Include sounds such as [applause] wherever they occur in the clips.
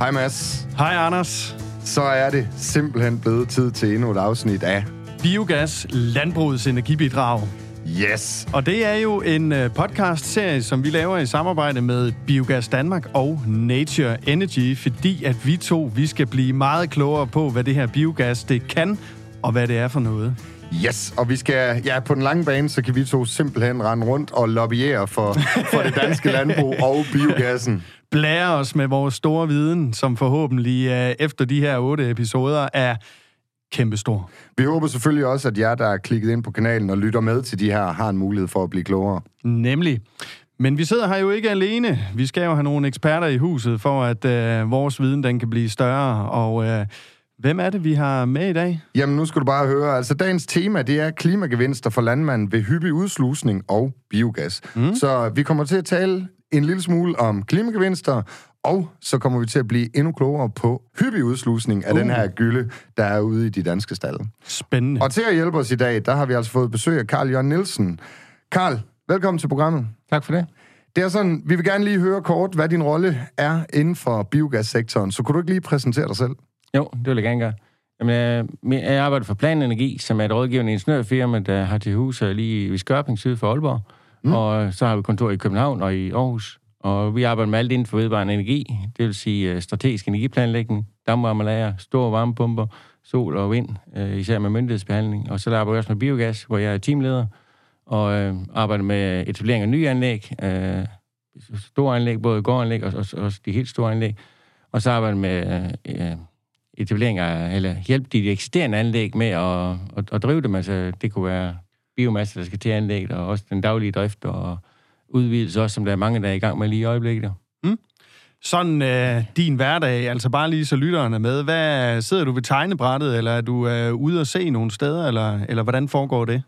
Hej Mads. Hej Anders. Så er det simpelthen blevet tid til endnu et afsnit af Biogas, landbrugets energibidrag. Yes. Og det er jo en øh, podcast-serie, som vi laver i samarbejde med Biogas Danmark og Nature Energy, fordi at vi to, vi skal blive meget klogere på, hvad det her biogas, det kan, og hvad det er for noget. Yes, og vi skal, ja, på den lange bane, så kan vi to simpelthen rende rundt og lobbyere for, for det danske landbrug og biogassen. Blære os med vores store viden, som forhåbentlig øh, efter de her otte episoder er kæmpestor. Vi håber selvfølgelig også, at jer, der er klikket ind på kanalen og lytter med til de her, har en mulighed for at blive klogere. Nemlig. Men vi sidder her jo ikke alene. Vi skal jo have nogle eksperter i huset, for at øh, vores viden den kan blive større. Og øh, hvem er det, vi har med i dag? Jamen, nu skal du bare høre. Altså, dagens tema, det er klimagevinster for landmanden ved hyppig udslusning og biogas. Mm. Så vi kommer til at tale en lille smule om klimagevinster, og så kommer vi til at blive endnu klogere på hyppig udslusning af uh. den her gylde, der er ude i de danske stalle. Spændende. Og til at hjælpe os i dag, der har vi altså fået besøg af Karl Jørgen Nielsen. Karl, velkommen til programmet. Tak for det. Det er sådan, vi vil gerne lige høre kort, hvad din rolle er inden for biogassektoren. Så kunne du ikke lige præsentere dig selv? Jo, det vil jeg gerne gøre. Jamen, jeg, jeg arbejder for Plan Energi, som er et rådgivende ingeniørfirma, der har til hus lige i Skørping, syd for Aalborg. Mm. Og øh, så har vi kontor i København og i Aarhus. Og vi arbejder med alt inden for vedvarende energi, det vil sige øh, strategisk energiplanlægning, damvarmelager, store varmepumper, sol og vind, øh, især med myndighedsbehandling. Og så arbejder jeg også med biogas, hvor jeg er teamleder, og øh, arbejder med etablering af nye anlæg, øh, store anlæg, både gårdanlæg og også de helt store anlæg. Og så arbejder jeg med øh, øh, etablering af, eller hjælpe de eksisterende anlæg med at, at, at drive dem. Altså, det kunne være biomasse, der skal til anlægget, og også den daglige drift og udvidelse også, som der er mange, der er i gang med lige i øjeblikket. Mm. Sådan øh, din hverdag, altså bare lige så lytterne med. Hvad Sidder du ved tegnebrættet, eller er du øh, ude at se nogle steder, eller, eller hvordan foregår det?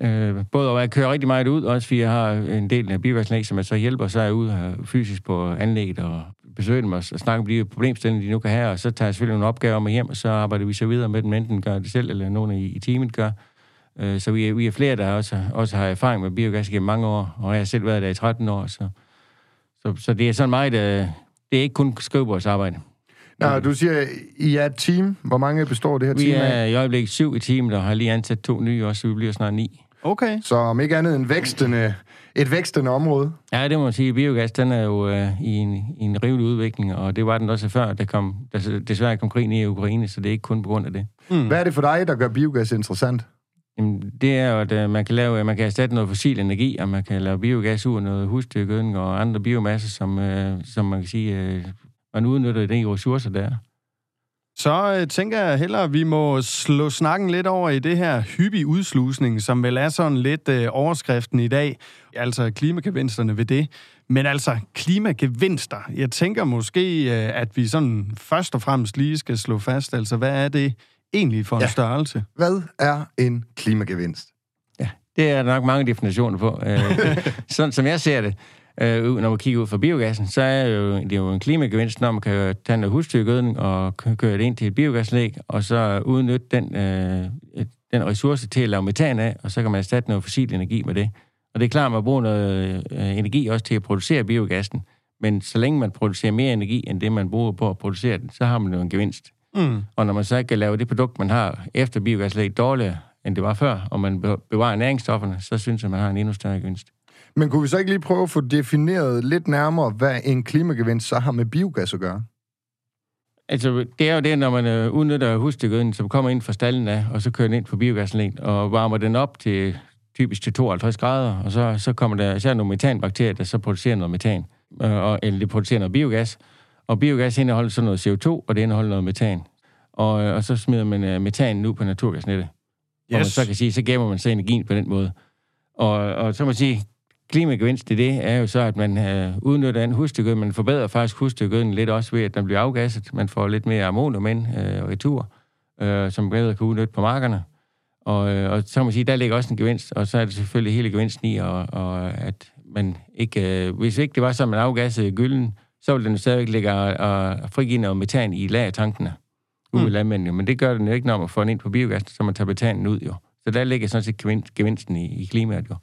Øh, både og jeg kører rigtig meget ud, også fordi jeg har en del af biogasanlæg, som jeg så hjælper, så er jeg ude fysisk på anlægget og besøger dem og snakker om de problemstillinger, de nu kan have, og så tager jeg selvfølgelig nogle opgaver med hjem, og så arbejder vi så videre med dem, enten gør det selv, eller nogen i, i teamet gør. Øh, så vi er, vi er flere, der også, også har erfaring med biogas gennem mange år, og jeg har selv været der i 13 år, så, så, så det er sådan meget, øh, det er ikke kun skrivebordsarbejde. Nå, du siger, I er et team. Hvor mange består det her vi team af? Vi er i øjeblikket syv i teamet, og har lige ansat to nye også, så vi bliver snart ni. Okay. Så om ikke andet en vækstende, et vækstende område? Ja, det må man sige. Biogas, den er jo øh, i, en, i en rivelig udvikling, og det var den også før, der kom, der desværre kom krigen i Ukraine, så det er ikke kun på grund af det. Mm. Hvad er det for dig, der gør biogas interessant? Jamen, det er jo, at øh, man kan lave, øh, man kan erstatte noget fossil energi, og man kan lave biogas ud af noget husdyrgødning og andre biomasse, som, øh, som man kan sige, man udnytter de ressourcer, der så tænker jeg hellere, at vi må slå snakken lidt over i det her hyppig udslusning, som vel er sådan lidt overskriften i dag, altså klimagevinsterne ved det. Men altså, klimagevinster, jeg tænker måske, at vi sådan først og fremmest lige skal slå fast, altså hvad er det egentlig for en ja. størrelse? Hvad er en klimagevinst? Ja, det er nok mange definitioner på. [laughs] sådan som jeg ser det, øh, når man kigger ud fra biogassen, så er jo, det er jo en klimagevinst, når man kan tage noget husdyrgødning og køre det ind til et biogaslæg, og så udnytte den, øh, den ressource til at lave metan af, og så kan man erstatte noget fossil energi med det. Og det er klart, at man bruger noget øh, energi også til at producere biogassen, men så længe man producerer mere energi, end det man bruger på at producere den, så har man jo en gevinst. Mm. Og når man så ikke kan lave det produkt, man har efter biogaslæg dårligere, end det var før, og man bevarer næringsstofferne, så synes jeg, man har en endnu større gevinst. Men kunne vi så ikke lige prøve at få defineret lidt nærmere, hvad en klimagevinst så har med biogas at gøre? Altså, det er jo det, når man øh, udnytter husdyrgødning, som kommer ind fra stallen af, og så kører den ind på biogasanlæg, og varmer den op til typisk til 52 grader, og så, så kommer der især nogle metanbakterier, der så producerer noget metan, øh, og, eller det producerer noget biogas. Og biogas indeholder så noget CO2, og det indeholder noget metan. Og, øh, og så smider man metan nu på naturgasnettet. Yes. Og man så kan sige, så gemmer man så energien på den måde. Og, og så må man sige, klimagevinst i det er jo så, at man øh, udnytter den husdyrgødning. Man forbedrer faktisk husdyrgødningen lidt også ved, at den bliver afgasset. Man får lidt mere ammonium ind øh, retur, øh, som bedre kan udnytte på markerne. Og, øh, og så må man sige, der ligger også en gevinst, og så er det selvfølgelig hele gevinsten i, og, og at man ikke, øh, hvis ikke det var så, at man afgassede gylden, så ville den stadigvæk ligge og, og frigive noget metan i lagertankene ude mm. i landmændene. Men det gør den jo ikke, når man får den ind på biogas, så man tager metanen ud jo. Så der ligger sådan set gevinsten i, i klimaet jo.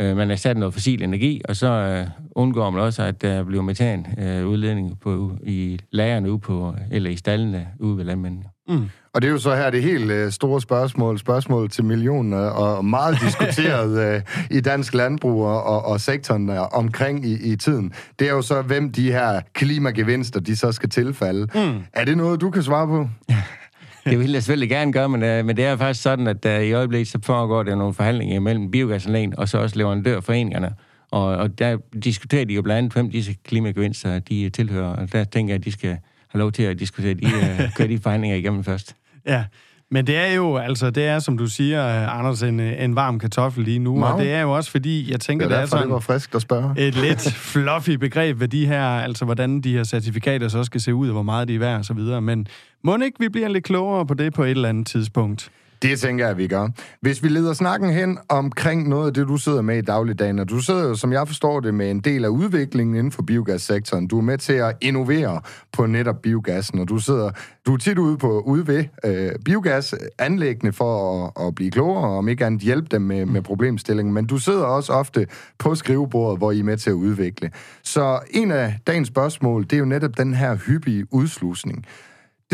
øh, man erstatter noget fossil energi, og så øh, undgår man også, at der bliver metan øh, udledning på, i lagerne ude på, eller i stallene ude ved landmændene. Mm. Og det er jo så her det helt øh, store spørgsmål, spørgsmål til millioner, og meget [laughs] diskuteret øh, i dansk landbrug og, og sektoren øh, omkring i, i tiden. Det er jo så, hvem de her klimagevinster, de så skal tilfalde. Mm. Er det noget, du kan svare på? [laughs] det vil jeg selvfølgelig gerne gøre, men, uh, men det er faktisk sådan, at uh, i øjeblikket så foregår der nogle forhandlinger mellem biogasanlægen og så også leverandørforeningerne. Og, og der diskuterer de jo blandt andet, hvem disse klimagevinster de tilhører. Og der tænker jeg, at de skal have lov til at diskutere de, uh, [laughs] køre de forhandlinger igennem først. Ja, men det er jo, altså, det er, som du siger, Anders, en, en varm kartoffel lige nu. Wow. Og det er jo også fordi, jeg tænker, det er, det er sådan... det var frisk at spørge. Et lidt [laughs] fluffy begreb ved de her, altså hvordan de her certifikater så skal se ud, og hvor meget de er værd og så videre. Men må ikke vi bliver lidt klogere på det på et eller andet tidspunkt? Det tænker jeg, vi gør. Hvis vi leder snakken hen omkring noget af det, du sidder med i dagligdagen, og du sidder jo, som jeg forstår det, med en del af udviklingen inden for biogassektoren. Du er med til at innovere på netop biogassen, og du sidder du er tit ude på ude ved øh, biogasanlæggene for at, at blive klogere, og om ikke andet hjælpe dem med, med problemstillingen. Men du sidder også ofte på skrivebordet, hvor I er med til at udvikle. Så en af dagens spørgsmål, det er jo netop den her hyppige udslusning.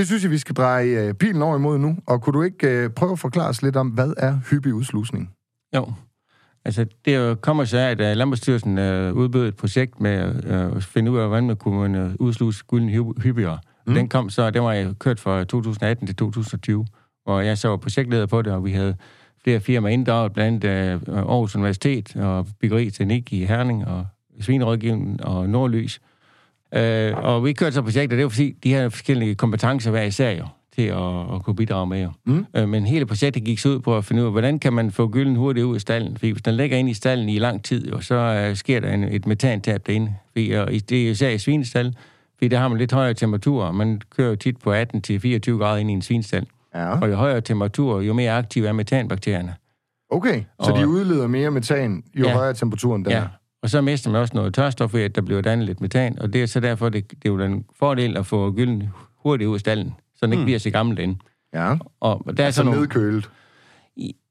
Det synes jeg, vi skal dreje øh, bilen over imod nu. Og kunne du ikke øh, prøve at forklare os lidt om, hvad er hyppig udslusning? Jo. Altså, det kommer så af, at Landbrugsstyrelsen uh, udbød et projekt med uh, at finde ud af, hvordan man kunne uh, udsluse gulden hyppigere. Mm. Den kom så, den var jeg kørt fra 2018 til 2020, hvor jeg så var projektleder på det, og vi havde flere firmaer inddraget, blandt andet Aarhus Universitet og Byggeri Teknik i Herning og Svinerådgivning og Nordlys. Øh, og vi kørte så projektet, det var fordi, de her forskellige kompetencer hver især jo, til at, at kunne bidrage med. Jo. Mm. Øh, men hele projektet gik så ud på at finde ud af, hvordan kan man få gylden hurtigt ud af stallen? Fordi hvis den ligger inde i stallen i lang tid, jo, så øh, sker der en, et metantab derinde. Fordi, og det er især i svinestal, fordi der har man lidt højere temperaturer. Man kører tit på 18-24 grader ind i en svinestal. Ja. Og jo højere temperatur, jo mere aktive er metanbakterierne. Okay, så og, de udleder mere metan, jo ja, højere temperaturen den ja. er? Og så mister man også noget tørstof ved, at der bliver dannet lidt metan, og det er så derfor, det, det er jo en fordel at få gylden hurtigt ud af stallen, så den ikke mm. bliver så gammel den. Ja, og der er altså nogle, nedkølet?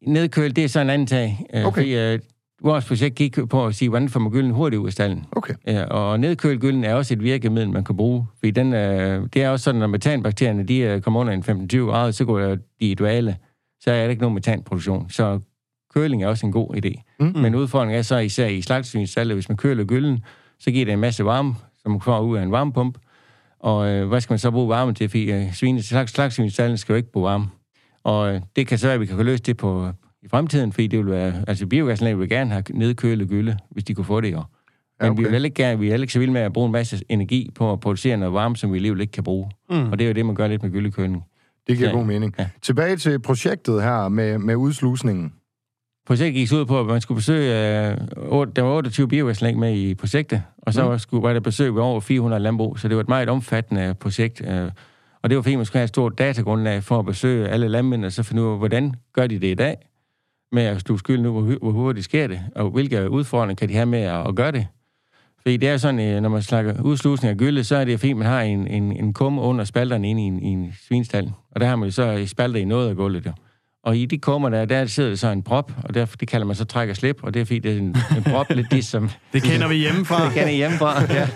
Nedkølet, det er så en anden tag. Øh, okay. Fordi, uh, vores projekt gik på at sige, hvordan får man gylden hurtigt ud af stallen. Okay. Ja, og nedkølet gylden er også et virkemiddel, man kan bruge. Fordi den, uh, det er også sådan, når metanbakterierne de, uh, kommer under en 15-20 grader, så går de i duale. Så er der ikke nogen metanproduktion. Så køling er også en god idé. Mm-hmm. Men udfordringen er så især i slagtesvinstallet, hvis man køler gylden, så giver det en masse varme, som får ud af en varmepump. Og øh, hvad skal man så bruge varme til? Fordi øh, svine, slagsvinstallen skal jo ikke bruge varme. Og øh, det kan så være, at vi kan løse det på, i fremtiden, fordi det vil være, altså biogasen vil gerne have nedkølet gylde, hvis de kunne få det jo. Men okay. vi, vil ikke, vi er ikke så vilde med at bruge en masse energi på at producere noget varme, som vi alligevel ikke kan bruge. Mm. Og det er jo det, man gør lidt med gyldekøling. Det giver så, god mening. Ja. Tilbage til projektet her med, med udslusningen. Projektet gik ud på, at man skulle besøge... Øh, der var 28 biogasanlæg med i projektet, og så mm. skulle, var der besøg ved over 400 landbrug, så det var et meget omfattende projekt. Øh, og det var fordi, man skulle have et stort datagrundlag for at besøge alle landmænd, og så finde ud af, hvordan gør de det i dag, med at stå skyld nu, hvor, hurtigt sker det, og hvilke udfordringer kan de have med at, at gøre det. Fordi det er sådan, øh, når man snakker udslusning af gylde, så er det fint, man har en, en, en kumme under spalterne inde i en, i en svinstal. Og der har man jo så spalter i noget af gulvet. Jo. Og i de kummer der, der sidder så en prop, og derfor, det kalder man så træk og slip, og det er fordi, det er en, en prop lidt det som... [laughs] det kender vi hjemmefra. [laughs] det kender I hjemmefra, [laughs] ja.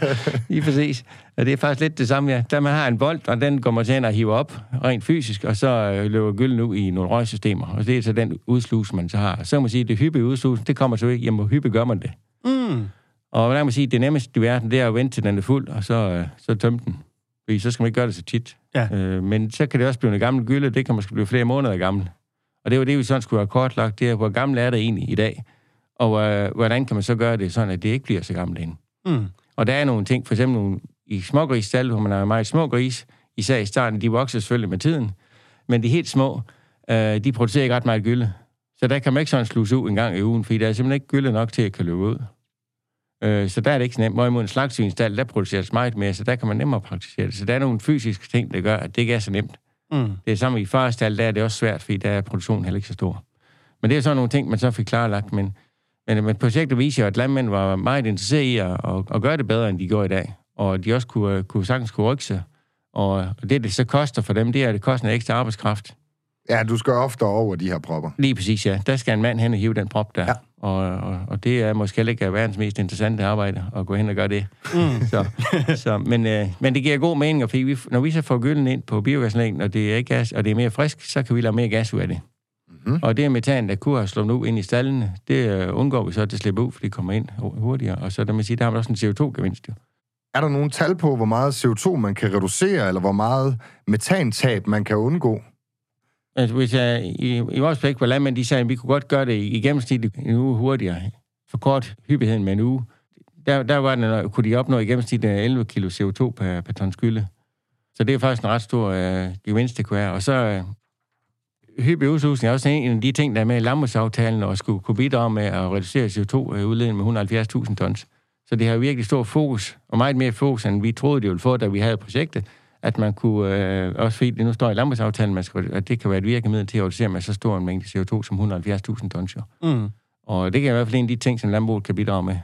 Lige præcis. Og det er faktisk lidt det samme, ja. Der man har en bold, og den går man til at hive op, rent fysisk, og så øh, løber gylden ud i nogle røgsystemer, og det er så den udslus, man så har. Så kan man sige, at det hyppige udslus, det kommer så ikke, jamen hvor hyppigt gør man det? Mm. Og hvordan kan man sige, det nemmeste i verden, det er at vente til den er fuld, og så, øh, så tømme den. Fordi så skal man ikke gøre det så tit. Ja. Øh, men så kan det også blive en gammel gylde, det kan måske blive flere måneder gammel. Og det var det, vi sådan skulle have kortlagt, det er, hvor gammel er det egentlig i dag? Og øh, hvordan kan man så gøre det sådan, at det ikke bliver så gammelt ind? Mm. Og der er nogle ting, for eksempel nogle, i smågrisstald, hvor man har meget små gris, især i starten, de vokser selvfølgelig med tiden, men de helt små, øh, de producerer ikke ret meget gylde. Så der kan man ikke sådan sluse ud en gang i ugen, fordi der er simpelthen ikke gylde nok til at kan løbe ud. Øh, så der er det ikke så nemt. Hvorimod en slagsvinstal, der produceres meget mere, så der kan man nemmere praktisere det. Så der er nogle fysiske ting, der gør, at det ikke er så nemt. Mm. Det er samme i farestal, der er det også svært, fordi der er produktionen heller ikke så stor. Men det er sådan nogle ting, man så fik klarlagt. Men, men, men projektet viser jo, at landmænd var meget interesserede i at, at, at gøre det bedre, end de gjorde i dag. Og de også kunne, kunne sagtens kunne rykke sig. Og det, det så koster for dem, det er, at det koster en ekstra arbejdskraft. Ja, du skal ofte over de her propper. Lige præcis, ja. Der skal en mand hen og hive den prop der. Ja. Og, og, og det er måske heller ikke verdens mest interessante arbejde at gå hen og gøre det. Mm. [laughs] så, så, men, øh, men det giver god mening, fordi vi, når vi så får gylden ind på biogasanlæggen, og det er ikke gas, og det er mere frisk, så kan vi lave mere gas ud af det. Mm. Og det metan, der kunne have slået ud ind i stallene, det uh, undgår vi så, at det slipper ud, fordi det kommer ind hurtigere. Og så der man sige, der har man også en CO2-gevinst jo. Er der nogle tal på, hvor meget CO2 man kan reducere, eller hvor meget metantab man kan undgå? Altså, hvis jeg, i, i vores pligt på landmænd, de sagde, at vi kunne godt gøre det i, i gennemsnit en uge hurtigere. For kort hyppigheden med en uge. Der, der var det, kunne de opnå i gennemsnit 11 kilo CO2 per, per ton skylde. Så det er faktisk en ret stor øh, gevinst, det kunne være. Og så øh, hyppig udslusning er også en af de ting, der er med i landbrugsaftalen, og skulle kunne bidrage med at reducere CO2-udledningen øh, med 170.000 tons. Så det har virkelig stor fokus, og meget mere fokus, end vi troede, det ville få, da vi havde projektet at man kunne, øh, også fordi det nu står i landbrugsaftalen, man skal, at det kan være et virkemiddel til at reducere med så stor en mængde CO2 som 170.000 tons. Mm. Og det kan i hvert fald en af de ting, som landbruget kan bidrage med.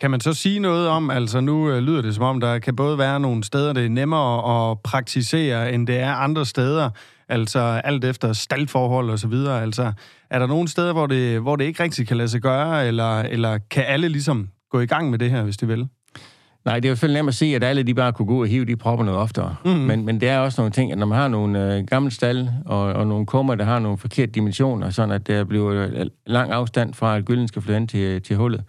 Kan man så sige noget om, altså nu øh, lyder det som om, der kan både være nogle steder, det er nemmere at praktisere, end det er andre steder, altså alt efter staldforhold og så videre. Altså, er der nogle steder, hvor det, hvor det ikke rigtig kan lade sig gøre, eller, eller kan alle ligesom gå i gang med det her, hvis de vil? Nej, det er jo selvfølgelig nemt at se, at alle de bare kunne gå og hive de propper noget oftere. Mm. Men, men det er også nogle ting, at når man har nogle øh, gamle stald og, og nogle kummer, der har nogle forkerte dimensioner, sådan at der bliver øh, lang afstand fra, at gylden skal flytte ind til, til hullet,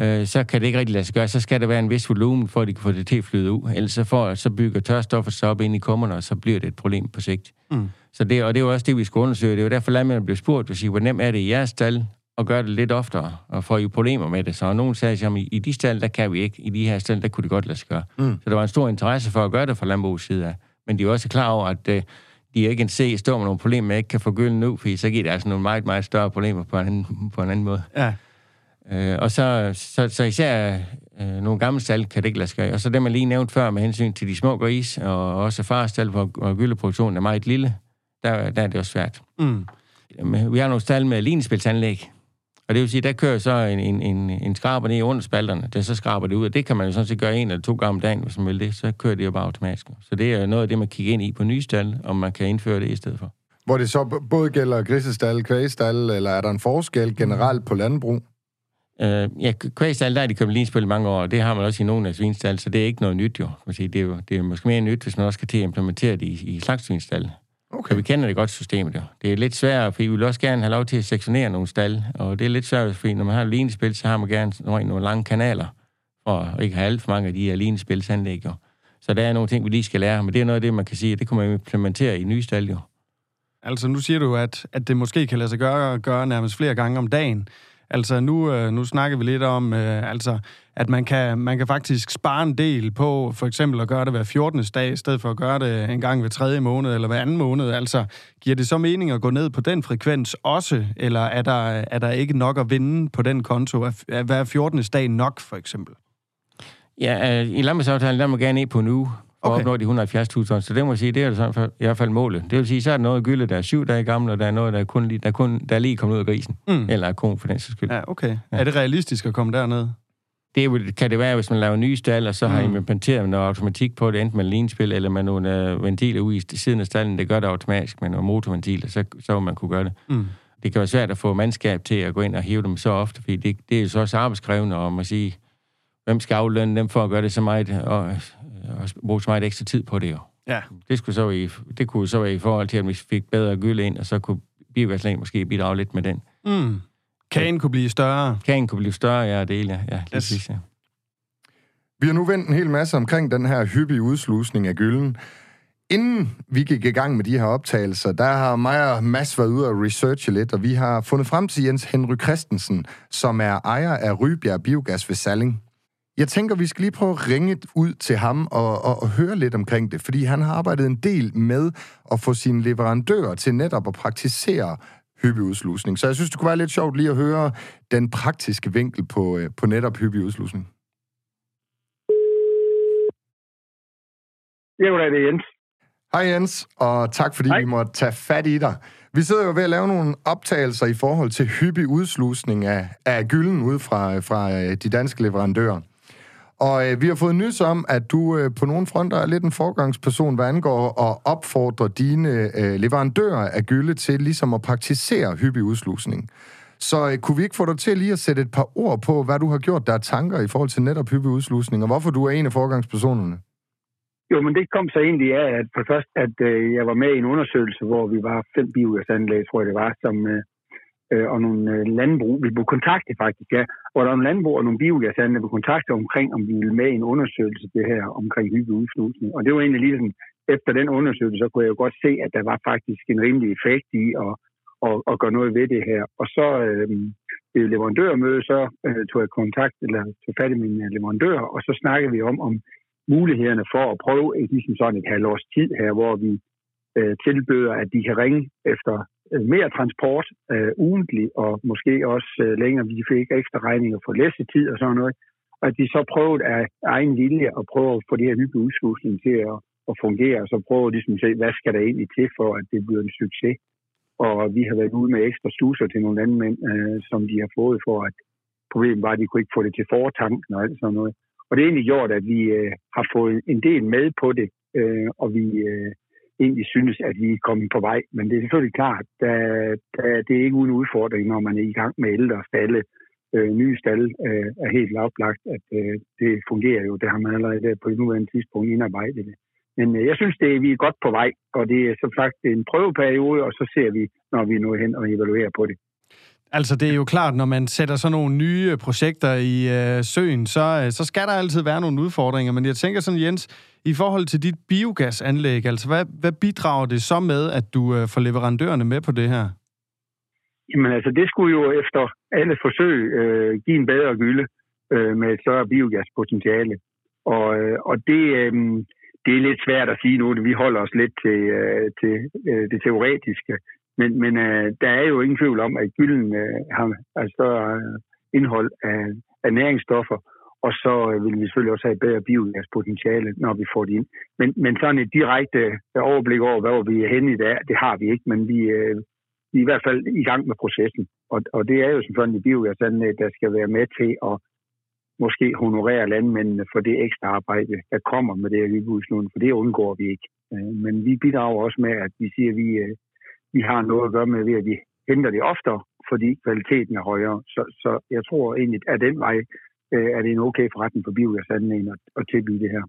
øh, så kan det ikke rigtig lade sig gøre. Så skal der være en vis volumen, for at de kan få det til at flyde ud. Ellers så, får, så bygger tørstoffer sig op ind i kummerne, og så bliver det et problem på sigt. Mm. Så det, og det er jo også det, vi skal undersøge. Det er jo derfor, at man bliver spurgt, sige, hvor nemt er det i jeres stald og gøre det lidt oftere, og får jo problemer med det. Så nogen sagde, at i de stald, der kan vi ikke. I de her stald, der kunne det godt lade sig gøre. Mm. Så der var en stor interesse for at gøre det fra landbrugets side af. Men de er også klar over, at uh, de ikke kan se, står med nogle problemer med, at ikke kan få gylden nu, fordi så giver det altså nogle meget, meget større problemer på en anden, på en anden måde. Ja. Uh, og så, så, så især uh, nogle gamle stald kan det ikke lade sig gøre. Og så det, man lige nævnte før med hensyn til de små gris, og også farstal, hvor, hvor gyldeproduktionen er meget lille, der, der er det også svært. Mm. Vi har nogle stald med linespilsanlæg, og det vil sige, der kører så en, en, en, en skraber ned under spalterne, der så skraber det ud, og det kan man jo sådan set gøre en eller to gange om dagen, hvis man vil det, så kører det jo bare automatisk. Så det er noget af det, man kigger ind i på nye stald, om man kan indføre det i stedet for. Hvor det så både gælder grisestal, kvægstal, eller er der en forskel generelt på landbrug? Uh, ja, kvægstal, der er de købt linspil i mange år, og det har man også i nogle af svinstal, så det er ikke noget nyt jo. Det er jo det er måske mere nyt, hvis man også skal til at implementere det i, i slagtsvinstal. Okay. Så vi kender det godt systemet jo. Det er lidt svært, fordi vi vil også gerne have lov til at sektionere nogle stald, og det er lidt svært, fordi når man har linespil, så har man gerne nogle, nogle lange kanaler, for at ikke have alt for mange af de her linespilsanlæg. Jo. Så der er nogle ting, vi lige skal lære, men det er noget af det, man kan sige, det kommer man implementere i nye stald jo. Altså nu siger du, at, at det måske kan lade sig gøre, gøre nærmest flere gange om dagen. Altså nu, øh, nu snakker vi lidt om, øh, altså, at man kan, man kan faktisk spare en del på for eksempel at gøre det hver 14. dag, i stedet for at gøre det en gang hver tredje måned eller hver anden måned. Altså, giver det så mening at gå ned på den frekvens også, eller er der, er der ikke nok at vinde på den konto? Er hver 14. dag nok, for eksempel? Ja, øh, i landbrugsaftalen, der må gerne ned på nu okay. opnå de 170.000 tons. Så det må jeg sige, det er så i hvert fald målet. Det vil sige, så er der noget gylde, der er syv dage gammel, og der er noget, der er, kun, der er, kun, der er lige kommet ud af grisen. Mm. Eller er kon, for den skyld. Ja, okay. Ja. Er det realistisk at komme derned? Det kan det være, hvis man laver nye stald, og så mm. har I implementeret noget automatik på det, enten med linspil eller med nogle uh, ventiler ude i siden af stallen. Det gør det automatisk med nogle motorventiler, så, så vil man kunne gøre det. Mm. Det kan være svært at få mandskab til at gå ind og hive dem så ofte, fordi det, det er jo så også arbejdskrævende, og man sige, hvem skal aflønne dem for at gøre det så meget, og og bruge så meget ekstra tid på det jo. Ja. Det, skulle så i, det kunne så være i forhold til, at vi fik bedre gylde ind, og så kunne biogaslæng måske bidrage lidt med den. Mm. Kagen kunne blive større. Kagen kunne blive større, ja, det ja. ja yes. Præcis, ja. Vi har nu vendt en hel masse omkring den her hyppige udslusning af gylden. Inden vi gik i gang med de her optagelser, der har mig og Mads været ude og researche lidt, og vi har fundet frem til Jens Henry Christensen, som er ejer af Rybjerg Biogas ved Salling. Jeg tænker, vi skal lige prøve at ringe ud til ham og, og, og høre lidt omkring det, fordi han har arbejdet en del med at få sine leverandører til netop at praktisere hyppig udslusning. Så jeg synes, det kunne være lidt sjovt lige at høre den praktiske vinkel på, øh, på netop hyppig udslusning. Jo, det er Jens. Hej Jens, og tak fordi Hej. vi måtte tage fat i dig. Vi sidder jo ved at lave nogle optagelser i forhold til hyppig udslusning af, af gylden ud fra, fra øh, de danske leverandører. Og øh, vi har fået nys om, at du øh, på nogle fronter er lidt en forgangsperson, hvad angår at opfordre dine øh, leverandører af gylde til ligesom at praktisere hyppig udslusning. Så øh, kunne vi ikke få dig til lige at sætte et par ord på, hvad du har gjort der er tanker i forhold til netop hyppig udslusning, og hvorfor du er en af forgangspersonerne? Jo, men det kom så egentlig af, at for først, at øh, jeg var med i en undersøgelse, hvor vi var fem biogasanlæg, tror jeg det var, som, øh, øh, og nogle øh, landbrug, vi blev kontaktet faktisk, ja, hvor der var nogle landbrug og nogle biogasanlæg, der blev kontaktet omkring, om vi ville med i en undersøgelse det her omkring hyppig. Og det var egentlig lige efter den undersøgelse, så kunne jeg jo godt se, at der var faktisk en rimelig effekt i at, at, at gøre noget ved det her. Og så øh, ved leverandørmøde, så øh, tog jeg kontakt, eller tog fat i min øh, leverandør, og så snakkede vi om, om mulighederne for at prøve et, ligesom sådan et halvårs tid her, hvor vi øh, tilbyder, at de kan ringe efter Øh, mere transport øh, ugentlig, og måske også øh, længere, vi fik ekstra regninger for læsetid og sådan noget. Og at de så prøvede af egen vilje at prøve at få det her nye udslusning til at, at fungere, og så prøve ligesom at se, hvad skal der egentlig til for, at det bliver en succes. Og vi har været ude med ekstra slusser til nogle landmænd, øh, som de har fået for, at problemet var, at de kunne ikke få det til fortanken og alt sådan noget. Og det er egentlig gjort, at vi øh, har fået en del med på det, øh, og vi øh, egentlig synes, at vi er kommet på vej. Men det er selvfølgelig klart, at det er ikke uden udfordring, når man er i gang med ældre stalle. Øh, nye stalle øh, er helt oplagt, at øh, det fungerer jo. Det har man allerede på et nuværende tidspunkt indarbejdet. Men øh, jeg synes, det er, vi er godt på vej, og det er som sagt en prøveperiode, og så ser vi, når vi når hen og evaluerer på det. Altså, det er jo klart, når man sætter sådan nogle nye projekter i øh, søen, så, øh, så skal der altid være nogle udfordringer. Men jeg tænker sådan, Jens, i forhold til dit biogasanlæg, altså hvad, hvad bidrager det så med, at du øh, får leverandørerne med på det her? Jamen altså, det skulle jo efter alle forsøg øh, give en bedre gylde øh, med et større biogaspotentiale. Og, øh, og det, øh, det er lidt svært at sige nu. Vi holder os lidt til, øh, til øh, det teoretiske. Men, men øh, der er jo ingen tvivl om, at gylden øh, har et større øh, indhold af, af næringsstoffer, og så øh, vil vi selvfølgelig også have bedre biogaspotentiale, når vi får det ind. Men, men sådan et direkte øh, overblik over, hvor vi er henne i dag, det har vi ikke, men vi, øh, vi er i hvert fald i gang med processen. Og, og det er jo sådan et biogasanlæg, der skal være med til at måske honorere landmændene for det ekstra arbejde, der kommer med det her udbudslån, for det undgår vi ikke. Men vi bidrager også med, at vi siger, at vi, øh, vi har noget at gøre med ved, at vi henter det oftere, fordi kvaliteten er højere. Så, så jeg tror egentlig, at den vej øh, er det en okay forretning for biogasanlægen at, at tilbyde det her.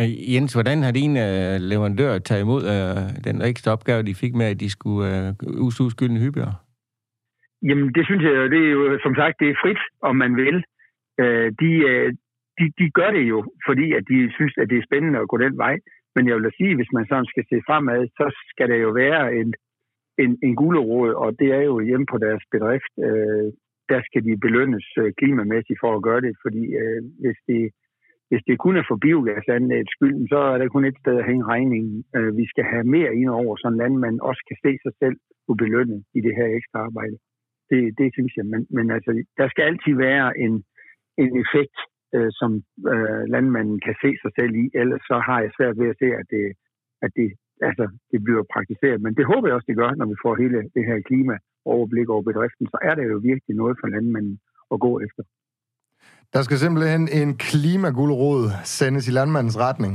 Øh, Jens, hvordan har din uh, leverandør taget imod uh, den ekstra opgave, de fik med, at de skulle uh, usuge skyldende hyppigere? Jamen, det synes jeg, det er jo, som sagt, det er frit, om man vil. Uh, de, uh, de, de gør det jo, fordi at de synes, at det er spændende at gå den vej. Men jeg vil da sige, hvis man sådan skal se fremad, så skal der jo være en, en, en gulerod, og det er jo hjemme på deres bedrift. Øh, der skal de belønnes øh, klimamæssigt for at gøre det, fordi øh, hvis det hvis det kun er for biogasanlægets skyld, så er der kun et sted at hænge regningen. Øh, vi skal have mere ind over, så landmand også kan se sig selv på belønnet i det her ekstra arbejde. Det, det synes jeg. Men, men altså, der skal altid være en, en effekt, øh, som øh, landmanden kan se sig selv i. Ellers så har jeg svært ved at se, at det, at det, altså, det bliver praktiseret. Men det håber jeg også, det gør, når vi får hele det her klima overblik over bedriften. Så er det jo virkelig noget for landmanden at gå efter. Der skal simpelthen en klimagulrod sendes i landmandens retning.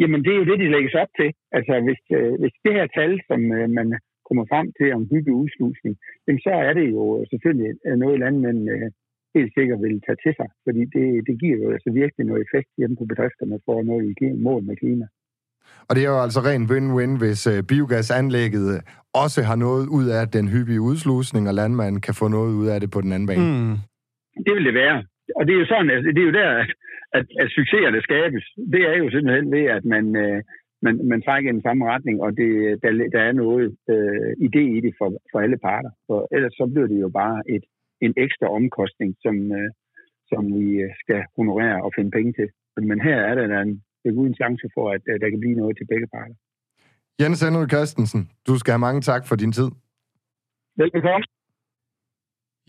Jamen, det er jo det, de lægges op til. Altså, hvis, øh, hvis det her tal, som øh, man kommer frem til om hyppig udslusning, så er det jo selvfølgelig noget, landmændene øh, helt sikkert vil tage til sig. Fordi det, det giver jo altså virkelig noget effekt hjemme på bedrifterne for at nå i mål med klima. Og det er jo altså ren win-win, hvis øh, biogasanlægget også har noget ud af den hyppige udslusning, og landmanden kan få noget ud af det på den anden bane. Mm. Det vil det være. Og det er jo sådan, altså, det er jo der, at, at succeserne skabes. Det er jo simpelthen ved, at man, øh, man, man trækker i den samme retning, og det, der, der er noget øh, idé i det for, for alle parter. For ellers så bliver det jo bare et, en ekstra omkostning, som, øh, som vi øh, skal honorere og finde penge til. Men her er der en, en chance for, at øh, der kan blive noget til begge parter. Jens Henrik Christensen, du skal have mange tak for din tid. Velkommen.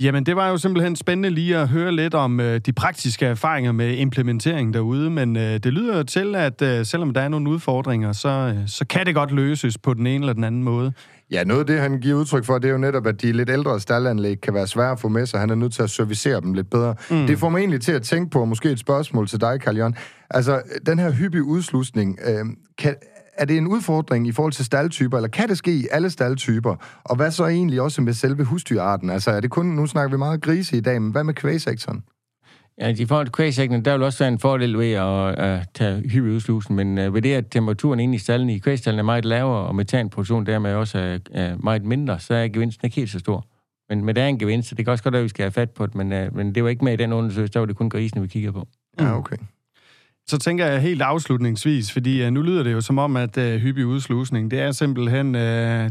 Jamen, det var jo simpelthen spændende lige at høre lidt om øh, de praktiske erfaringer med implementering derude, men øh, det lyder jo til, at øh, selvom der er nogle udfordringer, så, øh, så kan det godt løses på den ene eller den anden måde. Ja, noget af det, han giver udtryk for, det er jo netop, at de lidt ældre stallanlæg kan være svære at få med sig. Han er nødt til at servicere dem lidt bedre. Mm. Det får mig egentlig til at tænke på, måske et spørgsmål til dig, Carl Altså, den her hyppige udslusning, øh, kan, er det en udfordring i forhold til staldtyper, eller kan det ske i alle staldtyper? Og hvad så egentlig også med selve husdyrarten? Altså er det kun, nu snakker vi meget grise i dag, men hvad med kvægsektoren? Ja, i forhold til kvægsektoren, der vil også være en fordel ved at, at tage hybridudslusen, men uh, ved det, at temperaturen inde i stallen i kvægstallen er meget lavere, og metanproduktion dermed også er, er meget mindre, så er gevinsten ikke helt så stor. Men, men der er en gevinst, så det kan også godt være, at vi skal have fat på det, men, uh, men det var ikke med i den undersøgelse, der var det kun grisene, vi kigger på. Ja, okay. Så tænker jeg helt afslutningsvis, fordi uh, nu lyder det jo som om, at uh, hyppig udslusning, det er simpelthen, uh,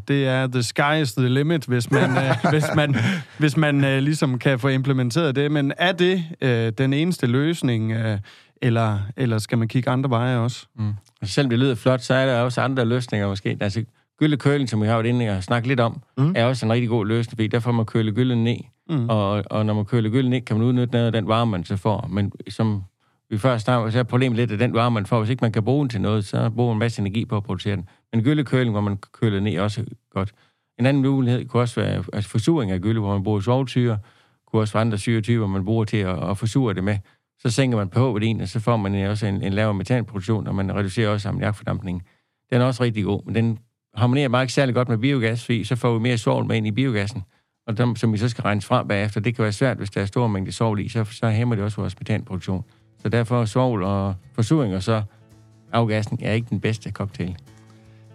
det er the sky is the limit, hvis man, uh, [laughs] hvis man, hvis man uh, ligesom kan få implementeret det. Men er det uh, den eneste løsning, uh, eller, eller skal man kigge andre veje også? Mm. Og selvom det lyder flot, så er der også andre løsninger måske. Altså, gyldekøling, som vi har været inde og snakket lidt om, mm. er også en rigtig god løsning, fordi der får man køle gylden ned. Mm. Og, og når man køler gylden ned, kan man udnytte noget af den varme, man så får. Men som vi først har, så er problemet lidt, at den varme, man får, hvis ikke man kan bruge den til noget, så bruger man en masse energi på at producere den. Men gyldekøling, hvor man køler ned, er også godt. En anden mulighed kunne også være altså forsuring af gylde, hvor man bruger svovlsyre, kunne også være andre syretyper, man bruger til at, at forsure det med. Så sænker man pH-værdien, og så får man også en, en lavere metanproduktion, og man reducerer også ammoniakfordampningen. Den er også rigtig god, men den harmonerer bare ikke særlig godt med biogas, fordi så får vi mere svovl med ind i biogassen, og dem, som vi så skal regnes fra bagefter. Det kan være svært, hvis der er stor mængde svovl i, så, så hæmmer det også vores metanproduktion. Så derfor svovl og forsuring og så afgassen er ikke den bedste cocktail.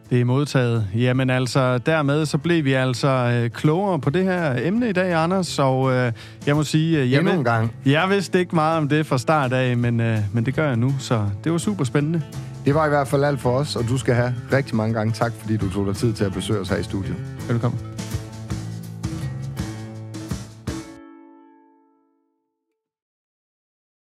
Det er modtaget. Jamen altså, dermed så blev vi altså øh, klogere på det her emne i dag, Anders, og øh, jeg må sige... Øh, Endnu en gang. Jeg vidste ikke meget om det fra start af, men, øh, men det gør jeg nu, så det var super spændende. Det var i hvert fald alt for os, og du skal have rigtig mange gange tak, fordi du tog dig tid til at besøge os her i studiet. Velkommen.